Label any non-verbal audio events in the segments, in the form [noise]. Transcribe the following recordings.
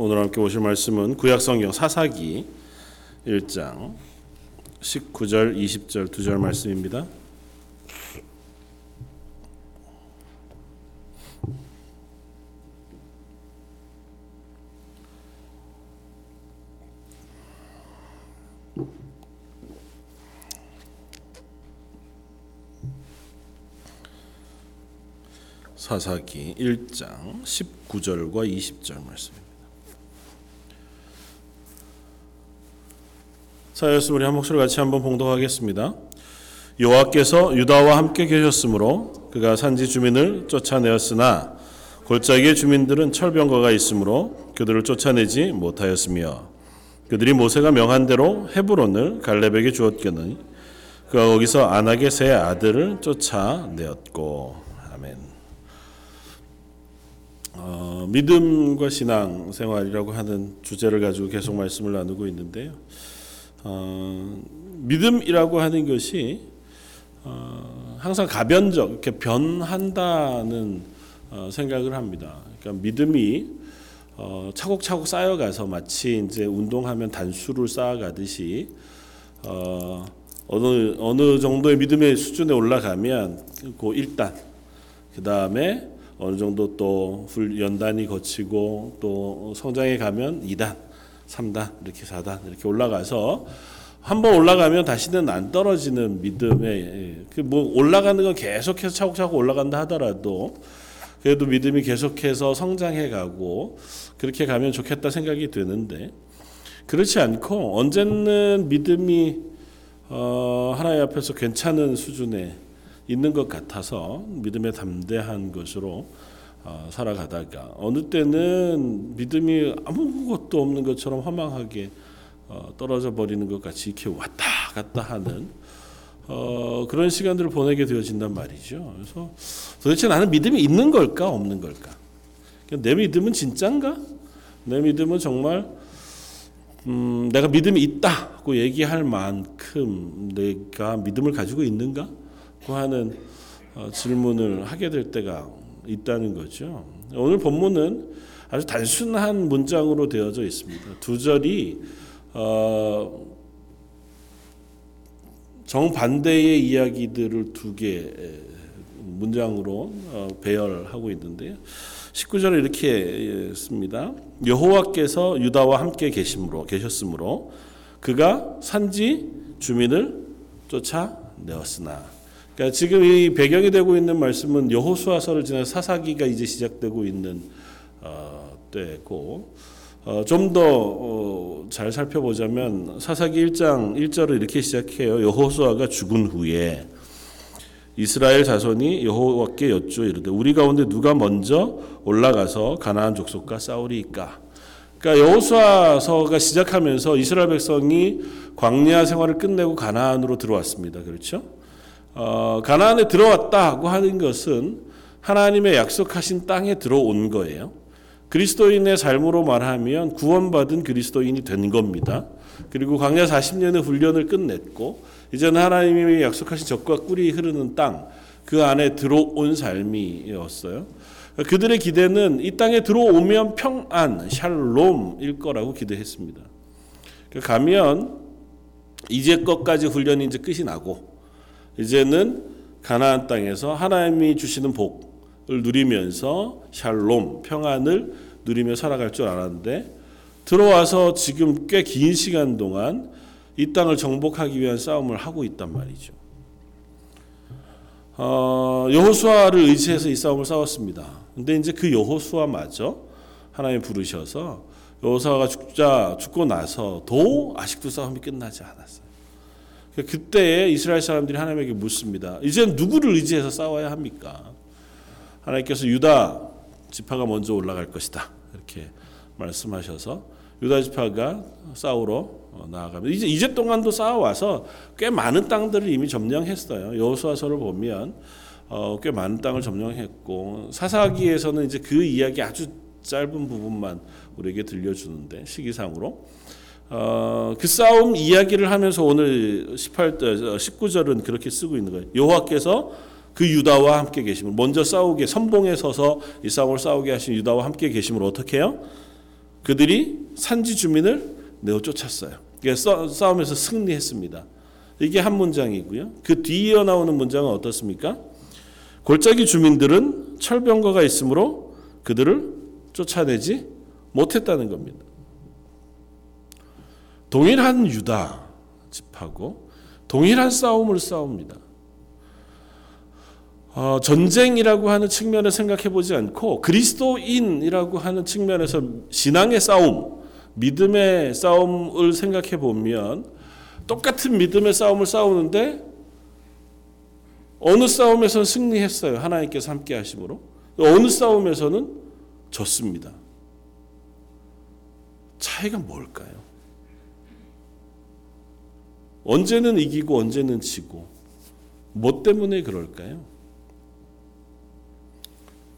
오늘 함께 보실 말씀은 구약성경 사사기 1장 19절 20절 두 절 말씀입니다. 사사기 1장 19절과 20절 말씀입니다. 사였음 우리 한 목소리 같이 한번 봉독하겠습니다. 여호와께서 유다와 함께 계셨으므로 그가 산지 주민을 쫓아내었으나 골짜기의 주민들은 철병거가 있으므로 그들을 쫓아내지 못하였으며 그들이 모세가 명한 대로 헤브론을 갈렙에게 주었거니 그가 거기서 아낙의 세 아들을 쫓아내었고 아멘. 어, 믿음과 신앙 생활이라고 하는 주제를 가지고 계속 말씀을 나누고 있는데요. 어, 믿음이라고 하는 것이 어, 항상 가변적 이렇게 변한다는 어, 생각을 합니다. 그러니까 믿음이 어, 차곡차곡 쌓여가서 마치 이제 운동하면 단수를 쌓아가듯이 어, 어느 어느 정도의 믿음의 수준에 올라가면 그 1단 그 다음에 어느 정도 또 연단이 거치고 또 성장해 가면 2단, 3단 이렇게 4단 이렇게 올라가서 한번 올라가면 다시는 안 떨어지는 믿음의 그뭐 올라가는 건 계속해서 차곡차곡 올라간다 하더라도 그래도 믿음이 계속해서 성장해 가고 그렇게 가면 좋겠다 생각이 드는데 그렇지 않고 언제는 믿음이 어 하나님 앞에서 괜찮은 수준에 있는 것 같아서 믿음에 담대한 것으로 어, 살아가다가 어느 때는 믿음이 아무것도 없는 것처럼 허망하게 어, 떨어져 버리는 것 같이 이렇게 왔다 갔다 하는 어, 그런 시간들을 보내게 되어진단 말이죠. 그래서 도대체 나는 믿음이 있는 걸까 없는 걸까? 내 믿음은 진짠가? 내 믿음은 정말 음, 내가 믿음이 있다고 얘기할 만큼 내가 믿음을 가지고 있는가? 고 하는 어, 질문을 하게 될 때가 있다는 거죠. 오늘 본문은 아주 단순한 문장으로 되어져 있습니다. 두 절이 어, 정반대의 이야기들을 두 개 문장으로 어, 배열하고 있는데요. 19절에 이렇게 씁니다. 여호와께서 유다와 함께 계심으로 계셨으므로 그가 산지 주민을 쫓아내었으나 그러니까 지금 이 배경이 되고 있는 말씀은 여호수아서를 지나 사사기가 이제 시작되고 있는 어, 때고 어, 좀 더잘 어, 살펴보자면 사사기 1장 1절을 이렇게 시작해요. 여호수아가 죽은 후에 이스라엘 자손이 여호와께 여쭈어 이르되 우리 가운데 누가 먼저 올라가서 가나안 족속과 싸우리이까. 그러니까 여호수아서가 시작하면서 이스라엘 백성이 광야 생활을 끝내고 가나안으로 들어왔습니다. 그렇죠? 어, 가나안에 들어왔다고 하는 것은 하나님의 약속하신 땅에 들어온 거예요. 그리스도인의 삶으로 말하면 구원받은 그리스도인이 된 겁니다. 그리고 광야 40년의 훈련을 끝냈고 이제는 하나님이 약속하신 적과 꿀이 흐르는 땅, 그 안에 들어온 삶이었어요. 그들의 기대는 이 땅에 들어오면 평안, 샬롬일 거라고 기대했습니다. 가면 이제 것까지 훈련이 이제 끝이 나고 이제는 가나안 땅에서 하나님이 주시는 복을 누리면서 샬롬, 평안을 누리며 살아갈 줄 알았는데 들어와서 지금 꽤 긴 시간 동안 이 땅을 정복하기 위한 싸움을 하고 있단 말이죠. 어, 여호수아를 의지해서 이 싸움을 싸웠습니다. 근데 이제 그 여호수아마저 하나님 부르셔서 여호수아가 죽자 죽고 나서도 아직도 싸움이 끝나지 않았어요. 그때 이스라엘 사람들이 하나님에게 묻습니다. 이제 누구를 의지해서 싸워야 합니까? 하나님께서 유다 지파가 먼저 올라갈 것이다. 이렇게 말씀하셔서 유다 지파가 싸우러 나아가면 이제 이제 동안도 싸워와서 꽤 많은 땅들을 이미 점령했어요. 여호수아서를 보면 어, 꽤 많은 땅을 점령했고 사사기에서는 이제 그 이야기 아주 짧은 부분만 우리에게 들려주는데 시기상으로 어, 그 싸움 이야기를 하면서 오늘 18, 19절은 그렇게 쓰고 있는 거예요. 여호와께서 그 유다와 함께 계심을 먼저 싸우게 선봉에 서서 이 싸움을 싸우게 하신 유다와 함께 계심을 어떻게 해요? 그들이 산지 주민을 내어 쫓았어요. 그러니까 싸움에서 승리했습니다. 이게 한 문장이고요. 그 뒤이어 나오는 문장은 어떻습니까? 골짜기 주민들은 철병거가 있으므로 그들을 쫓아내지 못했다는 겁니다. 동일한 유다 집하고 동일한 싸움을 싸웁니다. 어, 전쟁이라고 하는 측면을 생각해 보지 않고 그리스도인이라고 하는 측면에서 신앙의 싸움, 믿음의 싸움을 생각해 보면 똑같은 믿음의 싸움을 싸우는데 어느 싸움에서는 승리했어요. 하나님께서 함께 하심으로. 어느 싸움에서는 졌습니다. 차이가 뭘까요? 언제는 이기고 언제는 지고 뭐 때문에 그럴까요?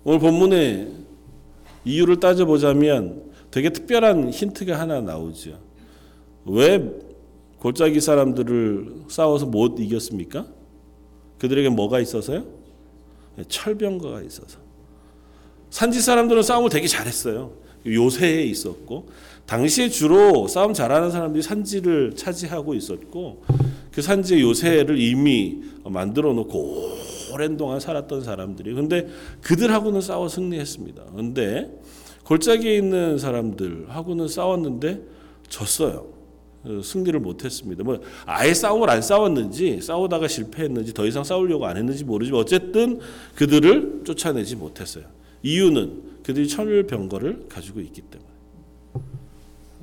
오늘 본문의 이유를 따져보자면 되게 특별한 힌트가 하나 나오죠. 왜 골짜기 사람들을 싸워서 못 이겼습니까? 그들에게 뭐가 있어서요? 철병거가 있어서. 산지 사람들은 싸움을 되게 잘했어요. 요새에 있었고 당시에 주로 싸움 잘하는 사람들이 산지를 차지하고 있었고 그 산지의 요새를 이미 만들어 놓고 오랜 동안 살았던 사람들이 근데 그들하고는 싸워 승리했습니다. 근데 골짜기에 있는 사람들하고는 싸웠는데 졌어요. 어, 승리를 못했습니다. 뭐 아예 싸움을 안 싸웠는지 싸우다가 실패했는지 더 이상 싸우려고 안 했는지 모르지만 어쨌든 그들을 쫓아내지 못했어요. 이유는 그들이 철병거를 가지고 있기 때문에.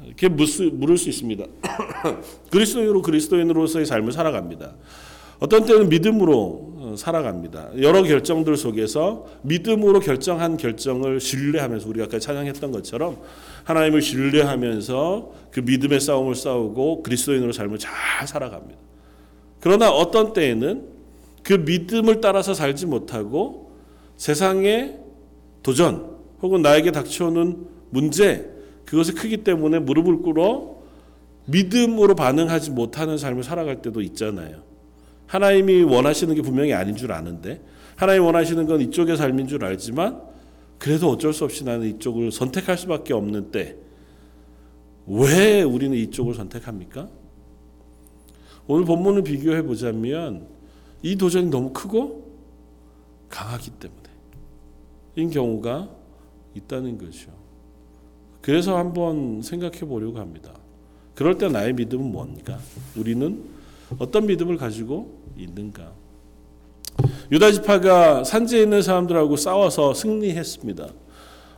이렇게 물을 수 있습니다. [coughs] 그리스도인으로 그리스도인으로서의 삶을 살아갑니다. 어떤 때는 믿음으로 살아갑니다. 여러 결정들 속에서 믿음으로 결정한 결정을 신뢰하면서 우리가 아까 찬양했던 것처럼 하나님을 신뢰하면서 그 믿음의 싸움을 싸우고 그리스도인으로 삶을 잘 살아갑니다. 그러나 어떤 때에는 그 믿음을 따라서 살지 못하고 세상의 도전 혹은 나에게 닥쳐오는 문제 그것이 크기 때문에 무릎을 꿇어 믿음으로 반응하지 못하는 삶을 살아갈 때도 있잖아요. 하나님이 원하시는 게 분명히 아닌 줄 아는데 하나님 원하시는 건 이쪽의 삶인 줄 알지만 그래도 어쩔 수 없이 나는 이쪽을 선택할 수밖에 없는 때 왜 우리는 이쪽을 선택합니까? 오늘 본문을 비교해 보자면 이 도전이 너무 크고 강하기 때문에 인 경우가 있다는 거죠. 그래서 한번 생각해 보려고 합니다. 그럴 때 나의 믿음은 뭔가? 우리는 어떤 믿음을 가지고 있는가? 유다 지파가 산지에 있는 사람들하고 싸워서 승리했습니다.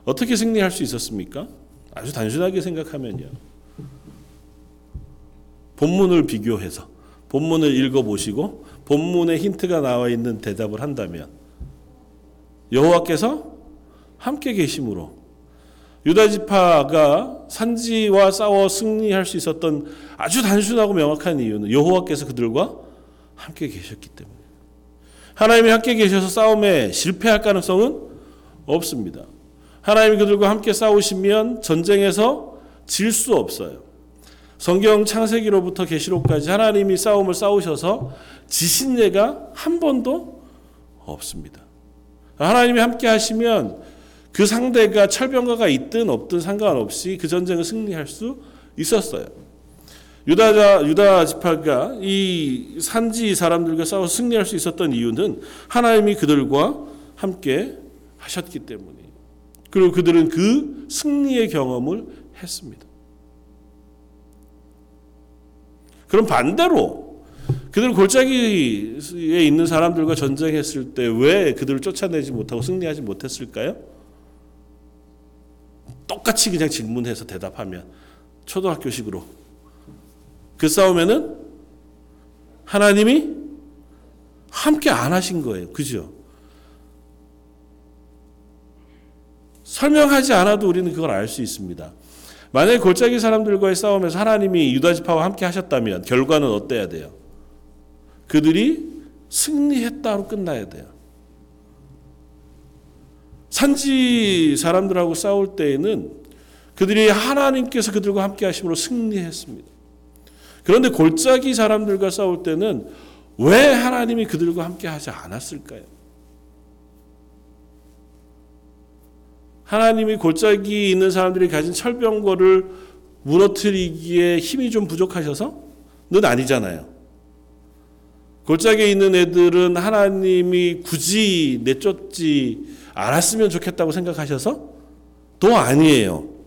어떻게 승리할 수 있었습니까? 아주 단순하게 생각하면요. 본문을 비교해서 본문을 읽어 보시고 본문에 힌트가 나와 있는 대답을 한다면 여호와께서 함께 계심으로 유다 지파가 산지와 싸워 승리할 수 있었던 아주 단순하고 명확한 이유는 여호와께서 그들과 함께 계셨기 때문에 하나님이 함께 계셔서 싸움에 실패할 가능성은 없습니다. 하나님이 그들과 함께 싸우시면 전쟁에서 질 수 없어요. 성경 창세기로부터 계시록까지 하나님이 싸움을 싸우셔서 지신 예가 한 번도 없습니다. 하나님이 함께 하시면 그 상대가 철병가가 있든 없든 상관없이 그 전쟁을 승리할 수 있었어요. 유다자 유다 지파가 이 산지 사람들과 싸워 승리할 수 있었던 이유는 하나님이 그들과 함께 하셨기 때문이에요. 그리고 그들은 그 승리의 경험을 했습니다. 그럼 반대로 그들 골짜기에 있는 사람들과 전쟁했을 때 왜 그들을 쫓아내지 못하고 승리하지 못했을까요? 똑같이 그냥 질문해서 대답하면 초등학교식으로 그 싸움에는 하나님이 함께 안 하신 거예요. 그죠? 설명하지 않아도 우리는 그걸 알 수 있습니다. 만약에 골짜기 사람들과의 싸움에서 하나님이 유다 지파와 함께 하셨다면 결과는 어때야 돼요? 그들이 승리했다로 끝나야 돼요. 산지 사람들하고 싸울 때에는 그들이 하나님께서 그들과 함께 하심으로 승리했습니다. 그런데 골짜기 사람들과 싸울 때는 왜 하나님이 그들과 함께 하지 않았을까요? 하나님이 골짜기 있는 사람들이 가진 철병거를 무너뜨리기에 힘이 좀 부족하셔서? 는 아니잖아요. 골짜기에 있는 애들은 하나님이 굳이 내쫓지 않았으면 좋겠다고 생각하셔서? 또 아니에요.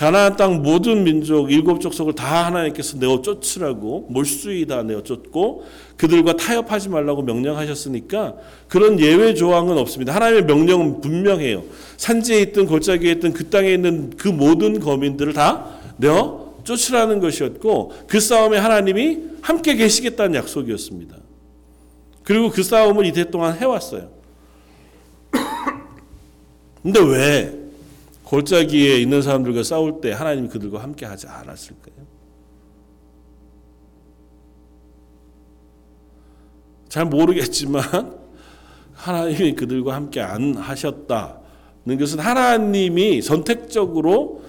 가나안 땅 모든 민족 일곱 족속을 다 하나님께서 내어 쫓으라고 몰수히 다 내어 쫓고 그들과 타협하지 말라고 명령하셨으니까 그런 예외 조항은 없습니다. 하나님의 명령은 분명해요. 산지에 있든 골짜기에 있든 그 땅에 있는 그 모든 거민들을 다 내어 쫓으라는 것이었고 그 싸움에 하나님이 함께 계시겠다는 약속이었습니다. 그리고 그 싸움을 이대 동안 해왔어요. 근데 왜 골짜기에 있는 사람들과 싸울 때 하나님이 그들과 함께 하지 않았을까요? 잘 모르겠지만 [laughs] 하나님이 그들과 함께 안 하셨다는 것은 하나님이 선택적으로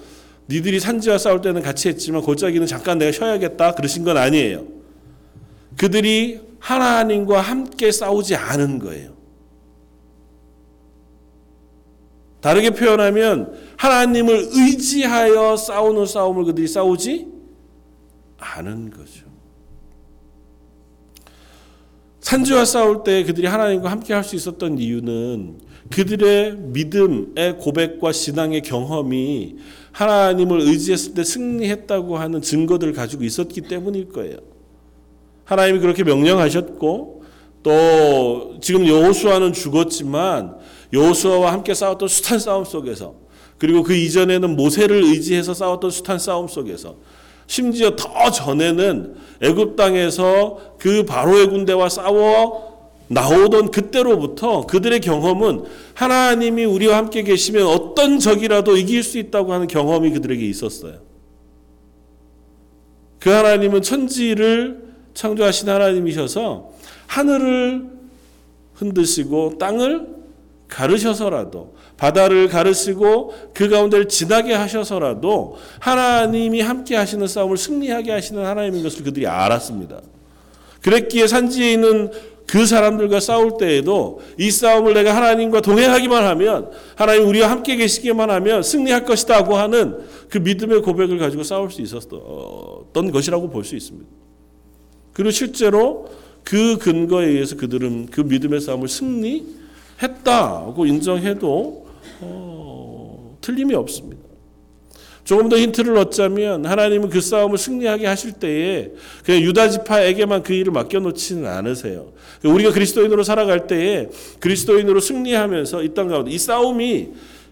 니들이 산지와 싸울 때는 같이 했지만 골짜기는 잠깐 내가 쉬어야겠다 그러신 건 아니에요. 그들이 하나님과 함께 싸우지 않은 거예요. 다르게 표현하면 하나님을 의지하여 싸우는 싸움을 그들이 싸우지 않은 거죠. 산지와 싸울 때 그들이 하나님과 함께 할 수 있었던 이유는 그들의 믿음의 고백과 신앙의 경험이 하나님을 의지했을 때 승리했다고 하는 증거들을 가지고 있었기 때문일 거예요. 하나님이 그렇게 명령하셨고 또 지금 여호수아는 죽었지만 여호수아와 함께 싸웠던 숱한 싸움 속에서 그리고 그 이전에는 모세를 의지해서 싸웠던 숱한 싸움 속에서 심지어 더 전에는 애굽 땅에서 그 바로의 군대와 싸워 나오던 그때로부터 그들의 경험은 하나님이 우리와 함께 계시면 어떤 적이라도 이길 수 있다고 하는 경험이 그들에게 있었어요. 그 하나님은 천지를 창조하신 하나님이셔서 하늘을 흔드시고 땅을 가르셔서라도 바다를 가르시고 그 가운데를 지나게 하셔서라도 하나님이 함께 하시는 싸움을 승리하게 하시는 하나님인 것을 그들이 알았습니다. 그랬기에 산지에 있는 그 사람들과 싸울 때에도 이 싸움을 내가 하나님과 동행하기만 하면 하나님 우리와 함께 계시기만 하면 승리할 것이다고 하는 그 믿음의 고백을 가지고 싸울 수 있었던 것이라고 볼 수 있습니다. 그리고 실제로 그 근거에 의해서 그들은 그 믿음의 싸움을 승리 했다고 인정해도 어, 틀림이 없습니다. 조금 더 힌트를 얻자면 하나님은 그 싸움을 승리하게 하실 때에 그냥 유다 지파에게만 그 일을 맡겨 놓지는 않으세요. 우리가 그리스도인으로 살아갈 때에 그리스도인으로 승리하면서 이 땅 가운데 이 싸움이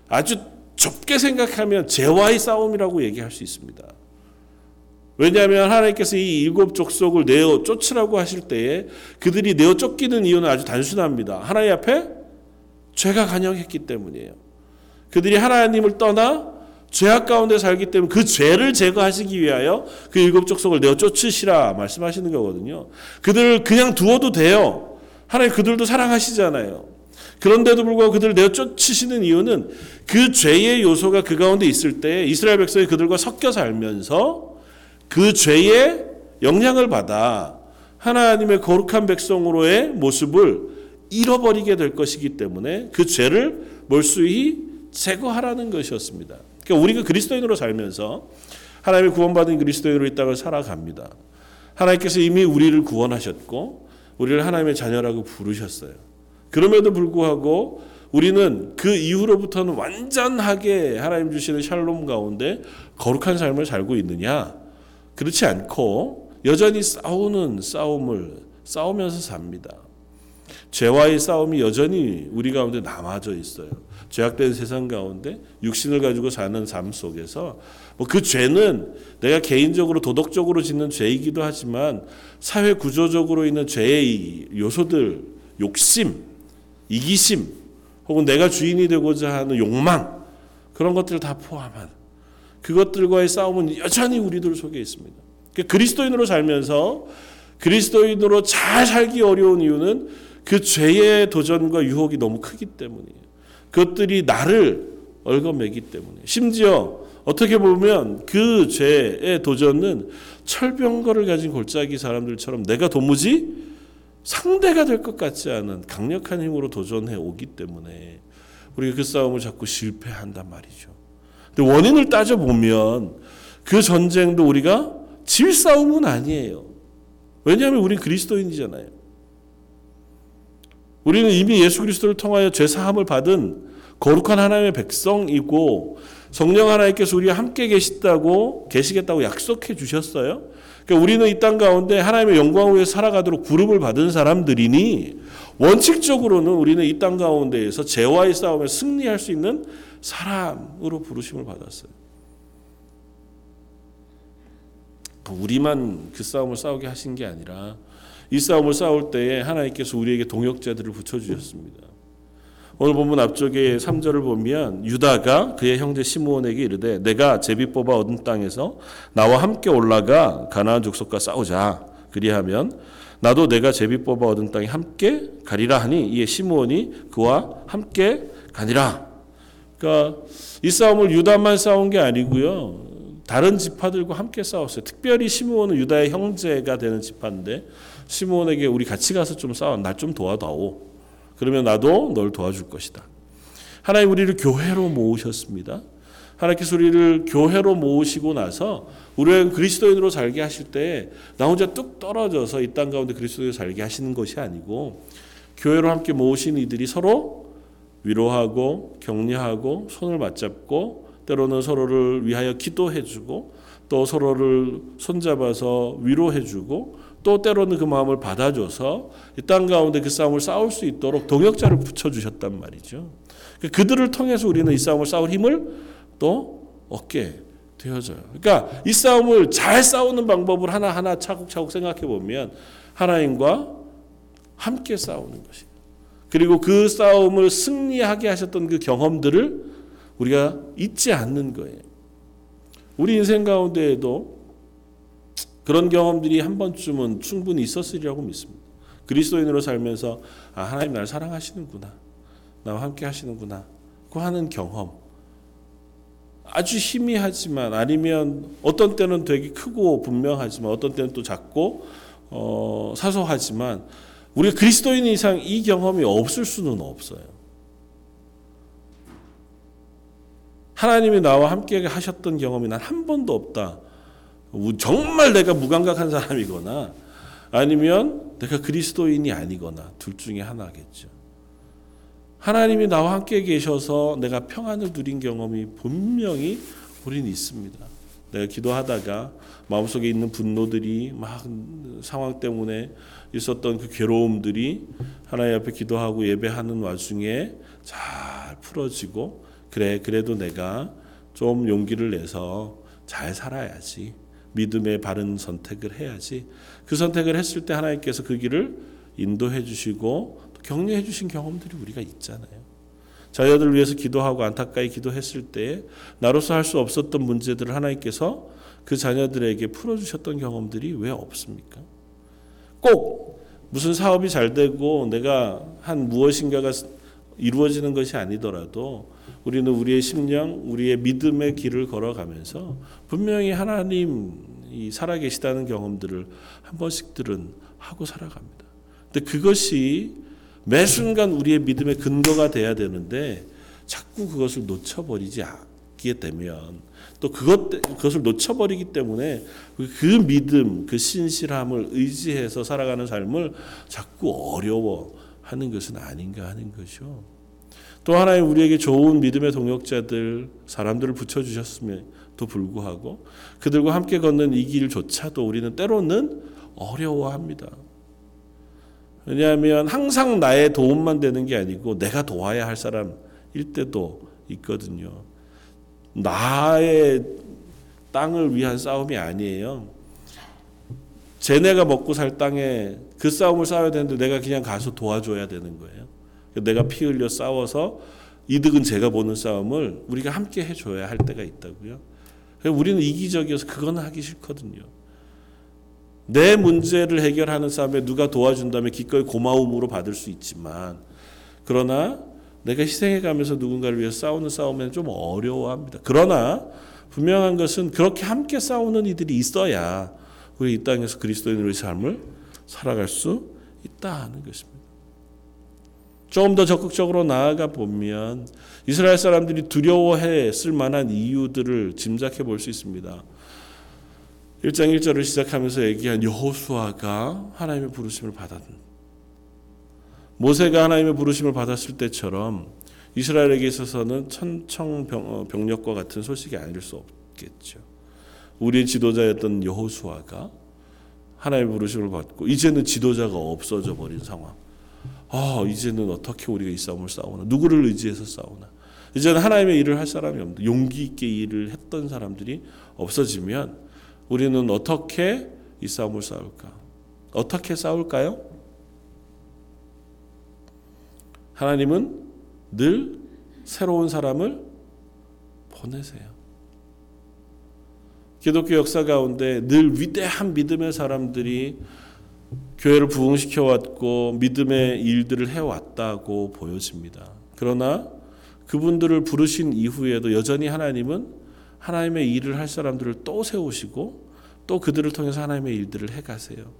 아주 좁게 생각하면 죄와의 싸움이라고 얘기할 수 있습니다. 왜냐하면 하나님께서 이 일곱 족속을 내어 쫓으라고 하실 때에 그들이 내어 쫓기는 이유는 아주 단순합니다. 하나님 앞에 죄가 간영했기 때문이에요. 그들이 하나님을 떠나 죄악 가운데 살기 때문에 그 죄를 제거하시기 위하여 그 일곱 족속을 내어 쫓으시라 말씀하시는 거거든요. 그들을 그냥 두어도 돼요. 하나님 그들도 사랑하시잖아요. 그런데도 불구하고 그들을 내어 쫓으시는 이유는 그 죄의 요소가 그 가운데 있을 때 이스라엘 백성이 그들과 섞여 살면서 그 죄의 영향을 받아 하나님의 거룩한 백성으로의 모습을 잃어버리게 될 것이기 때문에 그 죄를 몰수히 제거하라는 것이었습니다. 그러니까 우리가 그리스도인으로 살면서 하나님의 구원받은 그리스도인으로 이 땅을 살아갑니다. 하나님께서 이미 우리를 구원하셨고 우리를 하나님의 자녀라고 부르셨어요. 그럼에도 불구하고 우리는 그 이후로부터는 완전하게 하나님 주시는 샬롬 가운데 거룩한 삶을 살고 있느냐? 그렇지 않고 여전히 싸우는 싸움을 싸우면서 삽니다. 죄와의 싸움이 여전히 우리 가운데 남아져 있어요. 죄악된 세상 가운데 육신을 가지고 사는 삶 속에서 뭐 그 죄는 내가 개인적으로 도덕적으로 짓는 죄이기도 하지만 사회 구조적으로 있는 죄의 요소들, 욕심, 이기심, 혹은 내가 주인이 되고자 하는 욕망 그런 것들을 다 포함한 그것들과의 싸움은 여전히 우리들 속에 있습니다. 그러니까 그리스도인으로 살면서 그리스도인으로 잘 살기 어려운 이유는 그 죄의 도전과 유혹이 너무 크기 때문이에요. 그것들이 나를 얽어매기 때문에. 심지어 어떻게 보면 그 죄의 도전은 철병거를 가진 골짜기 사람들처럼 내가 도무지 상대가 될 것 같지 않은 강력한 힘으로 도전해 오기 때문에 우리가 그 싸움을 자꾸 실패한단 말이죠. 근데 원인을 따져 보면 그 전쟁도 우리가 질 싸움은 아니에요. 왜냐하면 우리는 그리스도인이잖아요. 우리는 이미 예수 그리스도를 통하여 죄 사함을 받은 거룩한 하나님의 백성이고 성령 하나님께서 우리와 함께 계시다고 계시겠다고 약속해 주셨어요. 그러니까 우리는 이 땅 가운데 하나님의 영광 위에 살아가도록 부름을 받은 사람들이니 원칙적으로는 우리는 이 땅 가운데에서 죄와의 싸움에 승리할 수 있는 사람으로 부르심을 받았어요. 우리만 그 싸움을 싸우게 하신 게 아니라 이 싸움을 싸울 때에 하나님께서 우리에게 동역자들을 붙여주셨습니다. 오늘 본문 앞쪽에 3절을 보면 유다가 그의 형제 시므온에게 이르되 내가 제비 뽑아 얻은 땅에서 나와 함께 올라가 가나안 족속과 싸우자 그리하면 나도 내가 제비 뽑아 얻은 땅에 함께 가리라 하니 이에 시므온이 그와 함께 가니라. 그러니까 이 싸움을 유다만 싸운 게 아니고요. 다른 지파들과 함께 싸웠어요. 특별히 시므온은 유다의 형제가 되는 지파인데 시므온에게 우리 같이 가서 좀 싸워 날 좀 도와다오. 그러면 나도 널 도와줄 것이다. 하나님 우리를 교회로 모으셨습니다. 하나님께서 우리를 교회로 모으시고 나서 우리를 그리스도인으로 살게 하실 때 나 혼자 뚝 떨어져서 이 땅 가운데 그리스도인으로 살게 하시는 것이 아니고 교회로 함께 모으신 이들이 서로 위로하고 격려하고 손을 맞잡고 때로는 서로를 위하여 기도해주고 또 서로를 손잡아서 위로해주고 또 때로는 그 마음을 받아줘서 이 땅 가운데 그 싸움을 싸울 수 있도록 동역자를 붙여주셨단 말이죠. 그들을 통해서 우리는 이 싸움을 싸울 힘을 또 얻게 되어져요. 그러니까 이 싸움을 잘 싸우는 방법을 하나하나 차곡차곡 생각해 보면 하나님과 함께 싸우는 것이 그리고 그 싸움을 승리하게 하셨던 그 경험들을 우리가 잊지 않는 거예요. 우리 인생 가운데에도 그런 경험들이 한 번쯤은 충분히 있었으리라고 믿습니다. 그리스도인으로 살면서 아 하나님 날 사랑하시는구나. 나와 함께 하시는구나. 그 하는 경험. 아주 희미하지만 아니면 어떤 때는 되게 크고 분명하지만 어떤 때는 또 작고 어, 사소하지만 우리가 그리스도인 이상 이 경험이 없을 수는 없어요. 하나님이 나와 함께 하셨던 경험이 난 한 번도 없다. 정말 내가 무감각한 사람이거나 아니면 내가 그리스도인이 아니거나 둘 중에 하나겠죠. 하나님이 나와 함께 계셔서 내가 평안을 누린 경험이 분명히 우리는 있습니다. 내가 기도하다가 마음속에 있는 분노들이 막 상황 때문에 있었던 그 괴로움들이 하나님 앞에 기도하고 예배하는 와중에 잘 풀어지고 그래 그래도 내가 좀 용기를 내서 잘 살아야지 믿음의 바른 선택을 해야지 그 선택을 했을 때 하나님께서 그 길을 인도해 주시고 격려해 주신 경험들이 우리가 있잖아요. 자녀들을 위해서 기도하고 안타까이 기도했을 때 나로서 할 수 없었던 문제들을 하나님께서 그 자녀들에게 풀어 주셨던 경험들이 왜 없습니까? 꼭 무슨 사업이 잘 되고 내가 한 무엇인가가 이루어지는 것이 아니더라도 우리는 우리의 심령, 우리의 믿음의 길을 걸어가면서 분명히 하나님 이 살아계시다는 경험들을 한 번씩들은 하고 살아갑니다. 근데 그것이 매 순간 우리의 믿음의 근거가 돼야 되는데 자꾸 그것을 놓쳐버리지 않게 되면 또 그것 그것을 놓쳐버리기 때문에 그 믿음, 그 신실함을 의지해서 살아가는 삶을 자꾸 어려워하는 것은 아닌가 하는 것이죠. 또 하나의 우리에게 좋은 믿음의 동역자들 사람들을 붙여 주셨음에도 불구하고 그들과 함께 걷는 이 길조차도 우리는 때로는 어려워합니다. 왜냐하면 항상 나의 도움만 되는 게 아니고 내가 도와야 할 사람일 때도 있거든요. 나의 땅을 위한 싸움이 아니에요. 쟤네가 먹고 살 땅에 그 싸움을 싸워야 되는데 내가 그냥 가서 도와줘야 되는 거예요. 내가 피 흘려 싸워서 이득은 제가 보는 싸움을 우리가 함께 해줘야 할 때가 있다고요. 우리는 이기적이어서 그거는 하기 싫거든요. 내 문제를 해결하는 싸움에 누가 도와준다면 기꺼이 고마움으로 받을 수 있지만 그러나 내가 희생해 가면서 누군가를 위해 싸우는 싸움에는 좀 어려워합니다. 그러나 분명한 것은 그렇게 함께 싸우는 이들이 있어야 우리 이 땅에서 그리스도인의 삶을 살아갈 수 있다는 것입니다. 조금 더 적극적으로 나아가 보면 이스라엘 사람들이 두려워했을 만한 이유들을 짐작해 볼 수 있습니다. 1장 1절을 시작하면서 얘기한 여호수아가 하나님의 부르심을 받았 모세가 하나님의 부르심을 받았을 때처럼 이스라엘에게 있어서는 천청병력과 같은 소식이 아닐 수 없겠죠. 우리의 지도자였던 여호수아가 하나님의 부르심을 받고 이제는 지도자가 없어져 버린 상황. 아, 이제는 어떻게 우리가 이 싸움을 싸우나? 누구를 의지해서 싸우나? 이제는 하나님의 일을 할 사람이 없는데 용기 있게 일을 했던 사람들이 없어지면 우리는 어떻게 이 싸움을 싸울까? 어떻게 싸울까요? 하나님은 늘 새로운 사람을 보내세요. 기독교 역사 가운데 늘 위대한 믿음의 사람들이 교회를 부흥시켜 왔고 믿음의 일들을 해 왔다고 보여집니다. 그러나 그분들을 부르신 이후에도 여전히 하나님은 하나님의 일을 할 사람들을 또 세우시고 또 그들을 통해서 하나님의 일들을 해 가세요.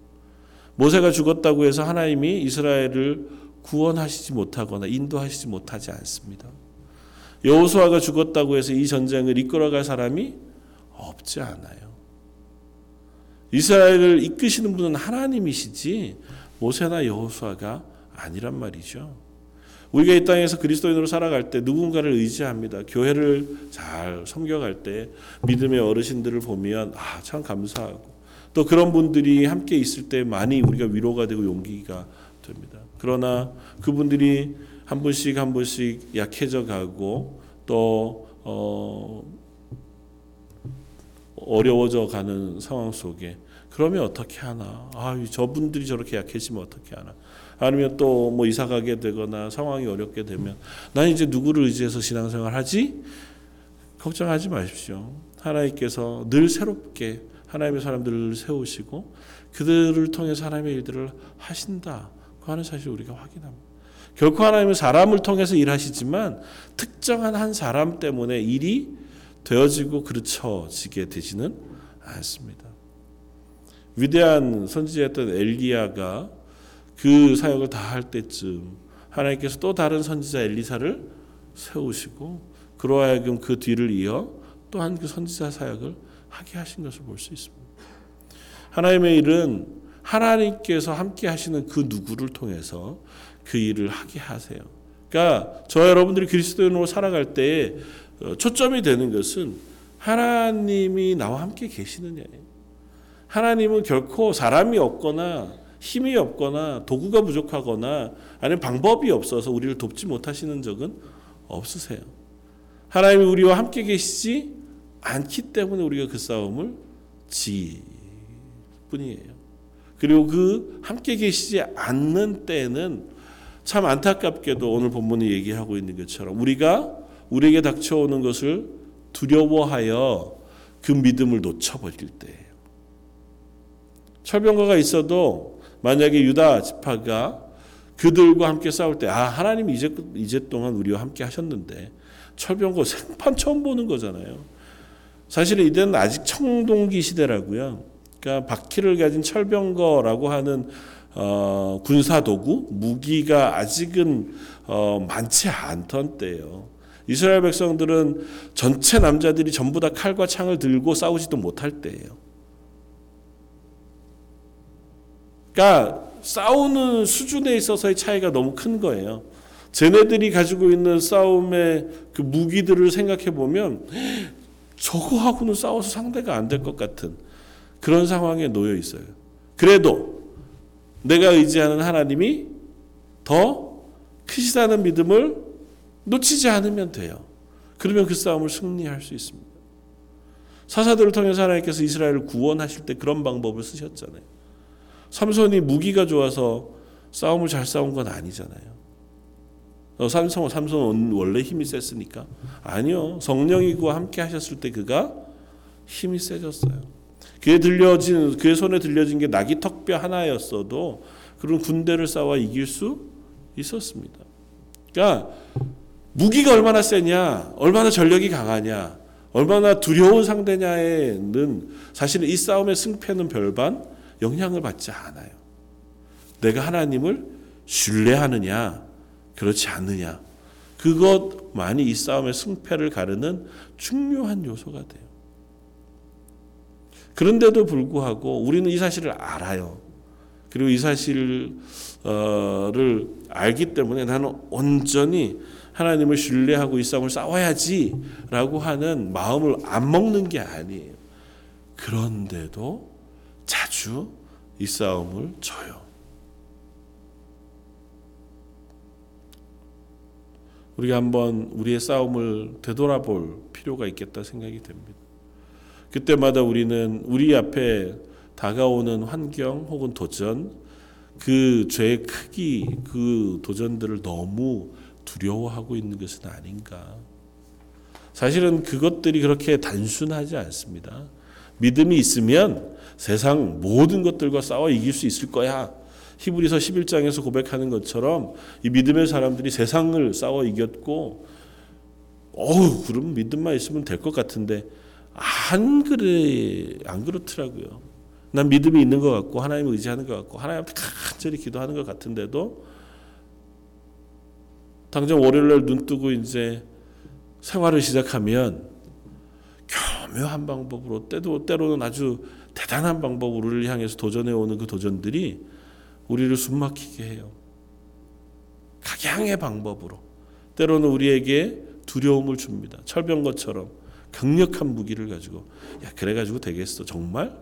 모세가 죽었다고 해서 하나님이 이스라엘을 구원하시지 못하거나 인도하시지 못하지 않습니다. 여호수아가 죽었다고 해서 이 전쟁을 이끌어갈 사람이 없지 않아요. 이스라엘을 이끄시는 분은 하나님이시지 모세나 여호수아가 아니란 말이죠. 우리가 이 땅에서 그리스도인으로 살아갈 때 누군가를 의지합니다. 교회를 잘 섬겨갈 때 믿음의 어르신들을 보면 아, 참 감사하고 또 그런 분들이 함께 있을 때 많이 우리가 위로가 되고 용기가 됩니다. 그러나 그분들이 한 분씩 한 분씩 약해져 가고 또 어, 어려워져 가는 상황 속에 그러면 어떻게 하나? 아, 저분들이 저렇게 약해지면 어떻게 하나? 아니면 또 뭐 이사 가게 되거나 상황이 어렵게 되면 난 이제 누구를 의지해서 신앙생활 하지? 걱정하지 마십시오. 하나님께서 늘 새롭게 하나님의 사람들을 세우시고 그들을 통해서 하나님의 일들을 하신다. 그 하는 사실 우리가 확인합니다. 결코 하나님은 사람을 통해서 일하시지만 특정한 한 사람 때문에 일이 되어지고 그르쳐지게 되지는 않습니다. 위대한 선지자였던 엘리야가 그 사역을 다 할 때쯤 하나님께서 또 다른 선지자 엘리사를 세우시고 그로 하여금 그 뒤를 이어 또한 그 선지자 사역을 하게 하신 것을 볼 수 있습니다. 하나님의 일은 하나님께서 함께 하시는 그 누구를 통해서 그 일을 하게 하세요. 그러니까 저 여러분들이 그리스도인으로 살아갈 때 어, 초점이 되는 것은 하나님이 나와 함께 계시느냐예요. 하나님은 결코 사람이 없거나 힘이 없거나 도구가 부족하거나 아니면 방법이 없어서 우리를 돕지 못하시는 적은 없으세요. 하나님이 우리와 함께 계시지 않기 때문에 우리가 그 싸움을 지 뿐이에요. 그리고 그 함께 계시지 않는 때는 참 안타깝게도 오늘 본문이 얘기하고 있는 것처럼 우리가 우리에게 닥쳐오는 것을 두려워하여 그 믿음을 놓쳐버릴 때예요. 철병거가 있어도 만약에 유다 지파가 그들과 함께 싸울 때, 아, 하나님이 이제, 이제 동안 우리와 함께 하셨는데, 철병거 생판 처음 보는 거잖아요. 사실은 이때는 아직 청동기 시대라고요. 그러니까 바퀴를 가진 철병거라고 하는 어, 군사 도구, 무기가 아직은 어, 많지 않던 때예요. 이스라엘 백성들은 전체 남자들이 전부 다 칼과 창을 들고 싸우지도 못할 때예요. 그러니까 싸우는 수준에 있어서의 차이가 너무 큰 거예요. 쟤네들이 가지고 있는 싸움의 그 무기들을 생각해 보면 저거하고는 싸워서 상대가 안 될 것 같은 그런 상황에 놓여 있어요. 그래도 내가 의지하는 하나님이 더 크시다는 믿음을 놓치지 않으면 돼요. 그러면 그 싸움을 승리할 수 있습니다. 사사들을 통해서 하나님께서 이스라엘을 구원하실 때 그런 방법을 쓰셨잖아요. 삼손이 무기가 좋아서 싸움을 잘 싸운 건 아니잖아요. 어, 삼손, 삼손 원래 힘이 셌으니까 아니요. 성령이 그와 함께 하셨을 때 그가 힘이 세졌어요. 그에 들려진 그의 손에 들려진 게 나귀 턱뼈 하나였어도 그런 군대를 싸워 이길 수 있었습니다. 그러니까 무기가 얼마나 세냐, 얼마나 전력이 강하냐, 얼마나 두려운 상대냐에는 사실은 이 싸움의 승패는 별반 영향을 받지 않아요. 내가 하나님을 신뢰하느냐, 그렇지 않느냐. 그것만이 이 싸움의 승패를 가르는 중요한 요소가 돼요. 그런데도 불구하고 우리는 이 사실을 알아요. 그리고 이 사실을 알기 때문에 나는 온전히 하나님을 신뢰하고 이 싸움을 싸워야지라고 하는 마음을 안 먹는 게 아니에요. 그런데도 자주 이 싸움을 져요. 우리가 한번 우리의 싸움을 되돌아볼 필요가 있겠다 생각이 됩니다. 그때마다 우리는 우리 앞에 다가오는 환경 혹은 도전, 그 죄의 크기, 그 도전들을 너무 두려워하고 있는 것은 아닌가. 사실은 그것들이 그렇게 단순하지 않습니다. 믿음이 있으면 세상 모든 것들과 싸워 이길 수 있을 거야. 히브리서 11장에서 고백하는 것처럼 이 믿음의 사람들이 세상을 싸워 이겼고 어우 그럼 믿음만 있으면 될 것 같은데 안 그래 안 그렇더라고요. 난 믿음이 있는 것 같고 하나님을 의지하는 것 같고 하나님한테 간절히 기도하는 것 같은데도 당장 월요일날 눈 뜨고 이제 생활을 시작하면 교묘한 방법으로 때도 때로는 아주 대단한 방법으로 우리를 향해서 도전해 오는 그 도전들이 우리를 숨막히게 해요. 각양의 방법으로 때로는 우리에게 두려움을 줍니다. 철병거처럼 강력한 무기를 가지고 야 그래 가지고 되겠어 정말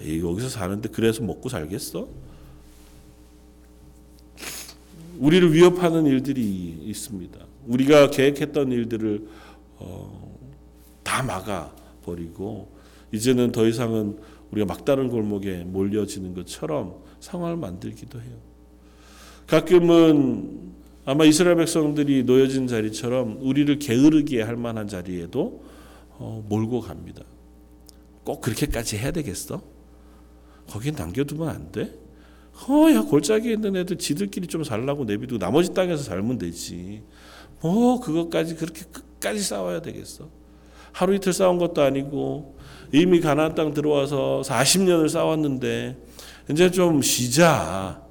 여기서 사는데 그래서 먹고 살겠어? 우리를 위협하는 일들이 있습니다. 우리가 계획했던 일들을 어, 다 막아 버리고 이제는 더 이상은 우리가 막다른 골목에 몰려지는 것처럼 상황을 만들기도 해요. 가끔은 아마 이스라엘 백성들이 놓여진 자리처럼 우리를 게으르게 할 만한 자리에도 어, 몰고 갑니다. 꼭 그렇게까지 해야 되겠어? 거긴 남겨두면 안 돼? 어, 야, 골짜기에 있는 애들 지들끼리 좀 살라고 내비두고 나머지 땅에서 살면 되지. 뭐, 그것까지 그렇게 끝까지 싸워야 되겠어? 하루 이틀 싸운 것도 아니고, 이미 가나안 땅 들어와서 40년을 싸웠는데, 이제 좀 쉬자.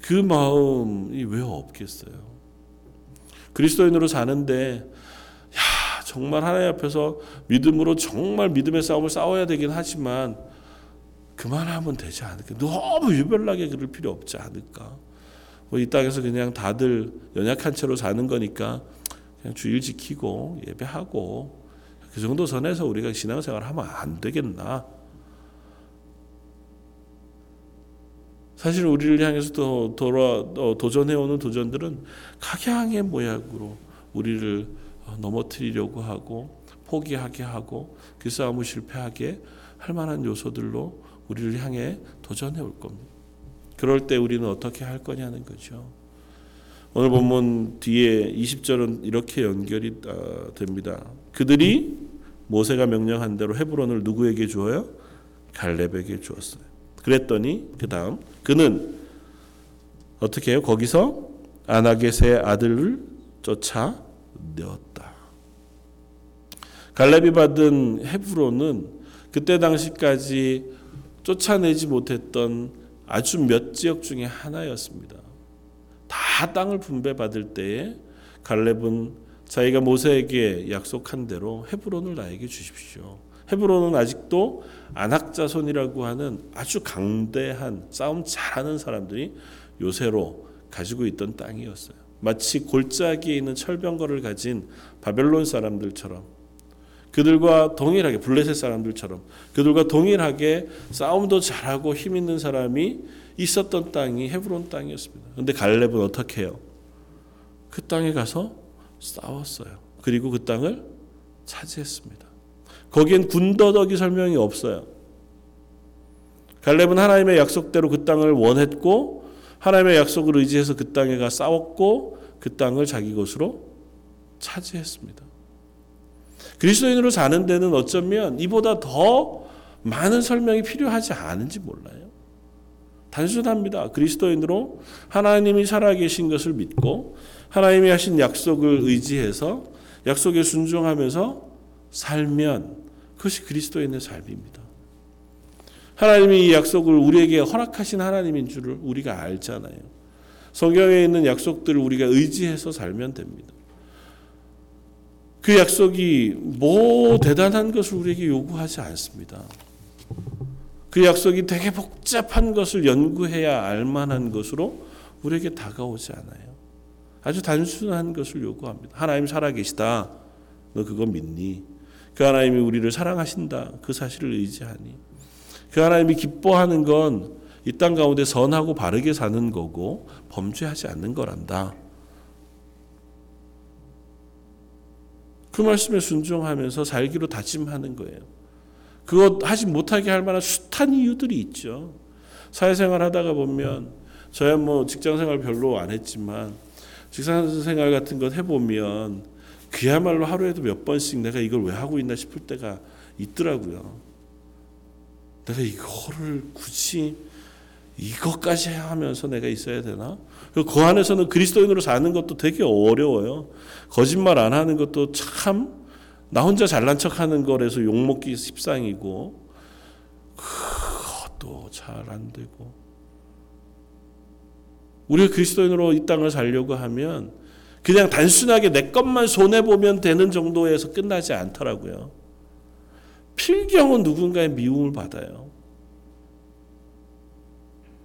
그 마음이 왜 없겠어요? 그리스도인으로 사는데, 야, 정말 하나님 앞에서 믿음으로 정말 믿음의 싸움을 싸워야 되긴 하지만, 그만하면 되지 않을까. 너무 유별나게 그럴 필요 없지 않을까. 뭐 이 땅에서 그냥 다들 연약한 채로 사는 거니까 그냥 주일 지키고 예배하고 그 정도 선에서 우리가 신앙생활 하면 안 되겠나. 사실 우리를 향해서 또 돌아 도전해오는 도전들은 각양의 모양으로 우리를 넘어뜨리려고 하고 포기하게 하고 그 싸움을 실패하게 할 만한 요소들로 우리를 향해 도전해 올 겁니다. 그럴 때 우리는 어떻게 할 거냐는 거죠. 오늘 본문 뒤에 20절은 이렇게 연결이 아, 됩니다. 그들이 모세가 명령한 대로 헤브론을 누구에게 주어요? 갈렙에게 주었어요. 그랬더니 그 다음 그는 어떻게 해요? 거기서 아나겟의 아들을 쫓아 내었다. 갈렙이 받은 헤브론은 그때 당시까지 쫓아내지 못했던 아주 몇 지역 중에 하나였습니다. 다 땅을 분배받을 때에 갈렙은 자기가 모세에게 약속한 대로 헤브론을 나에게 주십시오. 헤브론은 아직도 안악자손이라고 하는 아주 강대한 싸움 잘하는 사람들이 요새로 가지고 있던 땅이었어요. 마치 골짜기에 있는 철병거를 가진 바벨론 사람들처럼 그들과 동일하게 블레셋 사람들처럼 그들과 동일하게 싸움도 잘하고 힘 있는 사람이 있었던 땅이 헤브론 땅이었습니다. 그런데 갈렙은 어떻게 해요? 그 땅에 가서 싸웠어요. 그리고 그 땅을 차지했습니다. 거기엔 군더더기 설명이 없어요. 갈렙은 하나님의 약속대로 그 땅을 원했고 하나님의 약속을 의지해서 그 땅에 가 싸웠고 그 땅을 자기 것으로 차지했습니다. 그리스도인으로 사는 데는 어쩌면 이보다 더 많은 설명이 필요하지 않은지 몰라요. 단순합니다. 그리스도인으로 하나님이 살아계신 것을 믿고 하나님이 하신 약속을 의지해서 약속에 순종하면서 살면 그것이 그리스도인의 삶입니다. 하나님이 이 약속을 우리에게 허락하신 하나님인 줄을 우리가 알잖아요. 성경에 있는 약속들을 우리가 의지해서 살면 됩니다. 그 약속이 뭐 대단한 것을 우리에게 요구하지 않습니다. 그 약속이 되게 복잡한 것을 연구해야 알 만한 것으로 우리에게 다가오지 않아요. 아주 단순한 것을 요구합니다. 하나님 살아계시다. 너 그거 믿니? 그 하나님이 우리를 사랑하신다. 그 사실을 의지하니. 그 하나님이 기뻐하는 건 이 땅 가운데 선하고 바르게 사는 거고 범죄하지 않는 거란다. 그 말씀에 순종하면서 살기로 다짐하는 거예요. 그것 하지 못하게 할 만한 숱한 이유들이 있죠. 사회생활 하다가 보면 저야 뭐 직장생활 별로 안 했지만 직장생활 같은 것 해보면 그야말로 하루에도 몇 번씩 내가 이걸 왜 하고 있나 싶을 때가 있더라고요. 내가 이거를 굳이 이것까지 하면서 내가 있어야 되나? 그 안에서는 그리스도인으로 사는 것도 되게 어려워요. 거짓말 안 하는 것도 참 나 혼자 잘난 척 하는 거라서 욕 먹기 십상이고 그것도 잘 안 되고 우리가 그리스도인으로 이 땅을 살려고 하면 그냥 단순하게 내 것만 손해 보면 되는 정도에서 끝나지 않더라고요. 필경은 누군가의 미움을 받아요.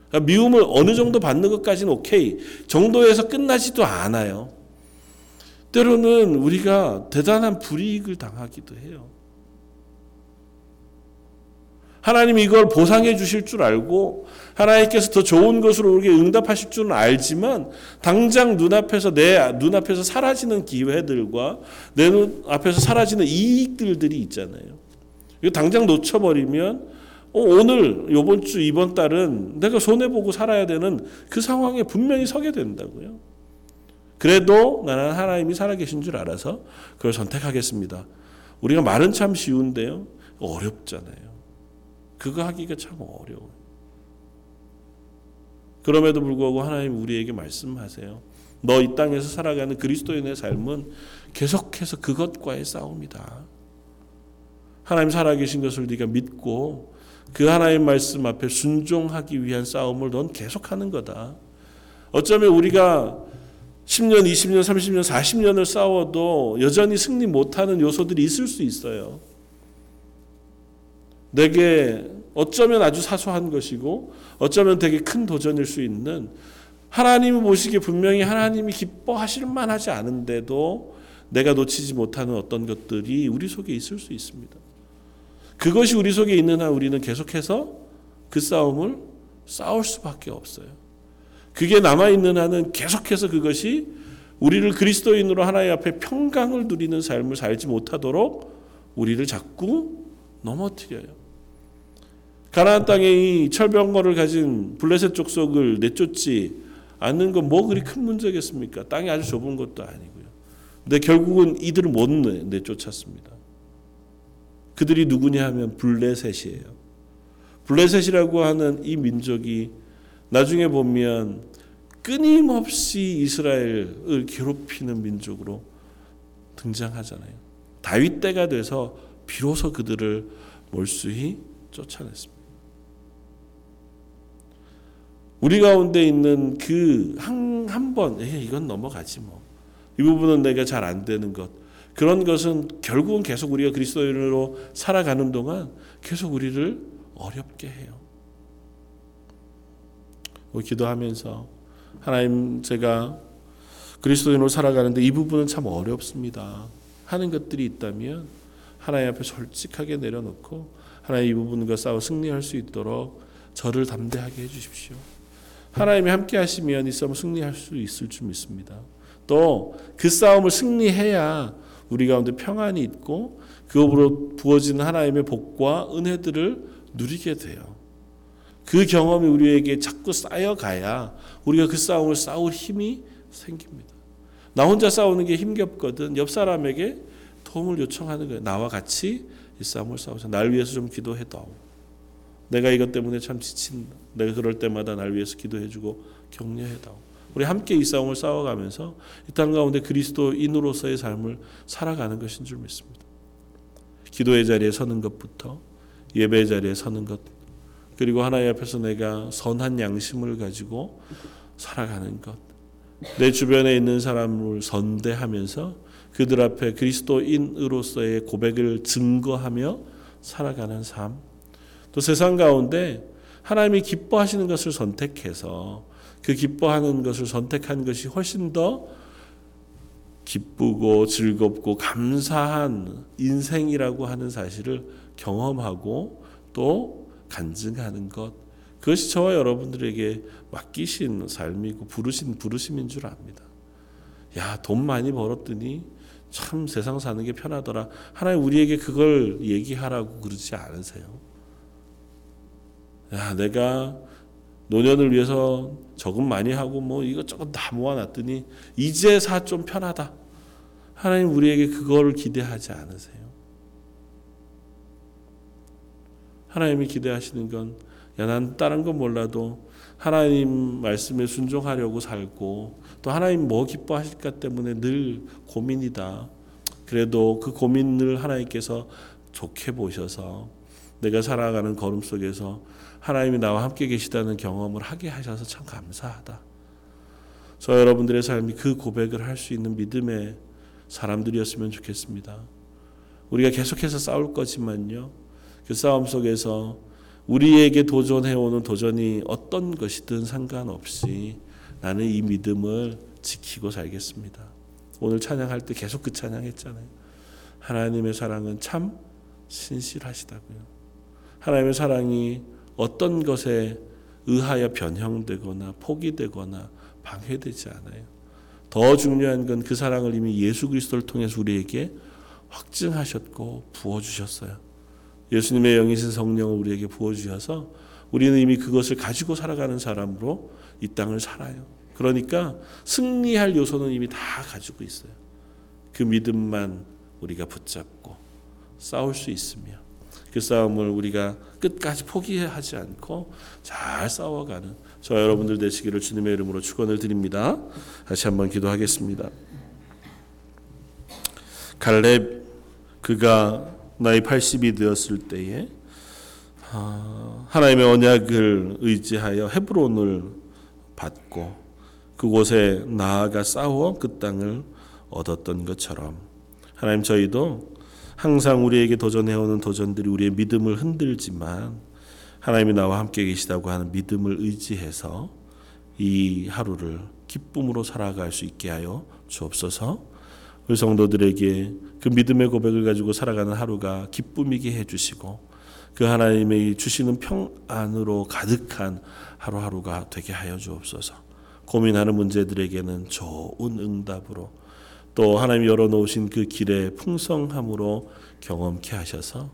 그러니까 미움을 어느 정도 받는 것까지는 오케이 정도에서 끝나지도 않아요. 때로는 우리가 대단한 불이익을 당하기도 해요. 하나님이 이걸 보상해 주실 줄 알고 하나님께서 더 좋은 것으로 우리에게 응답하실 줄은 알지만 당장 눈앞에서 내 눈앞에서 사라지는 기회들과 내 눈앞에서 사라지는 이익들들이 있잖아요. 이거 당장 놓쳐버리면 어, 오늘 이번 주 이번 달은 내가 손해 보고 살아야 되는 그 상황에 분명히 서게 된다고요. 그래도 나는 하나님이 살아계신 줄 알아서 그걸 선택하겠습니다. 우리가 말은 참 쉬운데요. 어렵잖아요. 그거 하기가 참 어려워요. 그럼에도 불구하고 하나님 우리에게 말씀하세요. 너 이 땅에서 살아가는 그리스도인의 삶은 계속해서 그것과의 싸움이다. 하나님 살아계신 것을 네가 믿고 그 하나님 말씀 앞에 순종하기 위한 싸움을 넌 계속하는 거다. 어쩌면 우리가 10년, 20년, 30년, 40년을 싸워도 여전히 승리 못하는 요소들이 있을 수 있어요. 내게 어쩌면 아주 사소한 것이고 어쩌면 되게 큰 도전일 수 있는 하나님이 보시기에 분명히 하나님이 기뻐하실 만하지 않은데도 내가 놓치지 못하는 어떤 것들이 우리 속에 있을 수 있습니다. 그것이 우리 속에 있는 한 우리는 계속해서 그 싸움을 싸울 수밖에 없어요. 그게 남아있는 한은 계속해서 그것이 우리를 그리스도인으로 하나님 앞에 평강을 누리는 삶을 살지 못하도록 우리를 자꾸 넘어뜨려요. 가나안 땅에 이 철병거를 가진 블레셋 족속을 내쫓지 않는 건 뭐 그리 큰 문제겠습니까? 땅이 아주 좁은 것도 아니고요. 근데 결국은 이들을 못 내쫓았습니다. 그들이 누구냐 하면 블레셋이에요. 블레셋이라고 하는 이 민족이 나중에 보면 끊임없이 이스라엘을 괴롭히는 민족으로 등장하잖아요. 다윗 때가 돼서 비로소 그들을 몰수히 쫓아냈습니다. 우리 가운데 있는 그 한 한 번, 이건 넘어가지 뭐. 이 부분은 내가 잘 안 되는 것. 그런 것은 결국은 계속 우리가 그리스도인으로 살아가는 동안 계속 우리를 어렵게 해요. 기도하면서 하나님 제가 그리스도인으로 살아가는데 이 부분은 참 어렵습니다. 하는 것들이 있다면 하나님 앞에 솔직하게 내려놓고 하나님 이 부분과 싸워 승리할 수 있도록 저를 담대하게 해주십시오. 하나님이 함께 하시면 이 싸움 승리할 수 있을 줄 믿습니다. 또 그 싸움을 승리해야 우리 가운데 평안이 있고 그업으로 부어지는 하나님의 복과 은혜들을 누리게 돼요. 그 경험이 우리에게 자꾸 쌓여가야 우리가 그 싸움을 싸울 힘이 생깁니다. 나 혼자 싸우는 게 힘겹거든. 옆 사람에게 도움을 요청하는 거예요. 나와 같이 이 싸움을 싸우자. 날 위해서 좀 기도해다오. 내가 이것 때문에 참 지친다. 내가 그럴 때마다 날 위해서 기도해주고 격려해다오. 우리 함께 이 싸움을 싸워가면서 이 땅 가운데 그리스도인으로서의 삶을 살아가는 것인 줄 믿습니다. 기도의 자리에 서는 것부터 예배의 자리에 서는 것, 그리고 하나님 앞에서 내가 선한 양심을 가지고 살아가는 것. 내 주변에 있는 사람을 선대하면서 그들 앞에 그리스도인으로서의 고백을 증거하며 살아가는 삶. 또 세상 가운데 하나님이 기뻐하시는 것을 선택해서 그 기뻐하는 것을 선택한 것이 훨씬 더 기쁘고 즐겁고 감사한 인생이라고 하는 사실을 경험하고 또 간증하는 것. 그것이 저와 여러분들에게 맡기신 삶이고 부르신 부르심인 줄 압니다. 야, 돈 많이 벌었더니 참 세상 사는 게 편하더라. 하나님 우리에게 그걸 얘기하라고 그러지 않으세요. 야, 내가 노년을 위해서 저금 많이 하고 뭐 이것저것 다 모아놨더니 이제 사 좀 편하다. 하나님 우리에게 그거를 기대하지 않으세요. 하나님이 기대하시는 건, 야, 난 다른 건 몰라도 하나님 말씀에 순종하려고 살고, 또 하나님 뭐 기뻐하실까 때문에 늘 고민이다. 그래도 그 고민을 하나님께서 좋게 보셔서 내가 살아가는 걸음 속에서 하나님이 나와 함께 계시다는 경험을 하게 하셔서 참 감사하다. 저 여러분들의 삶이 그 고백을 할 수 있는 믿음의 사람들이었으면 좋겠습니다. 우리가 계속해서 싸울 거지만요. 그 싸움 속에서 우리에게 도전해오는 도전이 어떤 것이든 상관없이 나는 이 믿음을 지키고 살겠습니다. 오늘 찬양할 때 계속 그 찬양했잖아요. 하나님의 사랑은 참 신실하시다고요. 하나님의 사랑이 어떤 것에 의하여 변형되거나 포기되거나 방해되지 않아요. 더 중요한 건 그 사랑을 이미 예수 그리스도를 통해서 우리에게 확증하셨고 부어 주셨어요. 예수님의 영이신 성령을 우리에게 부어 주셔서 우리는 이미 그것을 가지고 살아가는 사람으로 이 땅을 살아요. 그러니까 승리할 요소는 이미 다 가지고 있어요. 그 믿음만 우리가 붙잡고 싸울 수 있으며 그 싸움을 우리가 끝까지 포기하지 않고 잘 싸워가는 저 여러분들 되시기를 주님의 이름으로 축원을 드립니다. 다시 한번 기도하겠습니다. 갈렙 그가 나이 80이 되었을 때에 아, 하나님의 언약을 의지하여 헤브론을 받고 그곳에 나아가 싸워 그 땅을 얻었던 것처럼 하나님 저희도 항상 우리에게 도전해오는 도전들이 우리의 믿음을 흔들지만 하나님이 나와 함께 계시다고 하는 믿음을 의지해서 이 하루를 기쁨으로 살아갈 수 있게 하여 주옵소서. 우리 성도들에게 그 믿음의 고백을 가지고 살아가는 하루가 기쁨이게 해주시고 그 하나님의 주시는 평안으로 가득한 하루하루가 되게 하여 주옵소서. 고민하는 문제들에게는 좋은 응답으로 또 하나님 열어놓으신 그 길의 풍성함으로 경험케 하셔서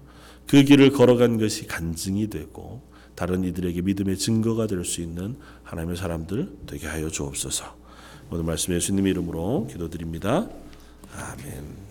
그 길을 걸어간 것이 간증이 되고 다른 이들에게 믿음의 증거가 될 수 있는 하나님의 사람들 되게 하여 주옵소서. 오늘 말씀 예수님 이름으로 기도드립니다. 아멘.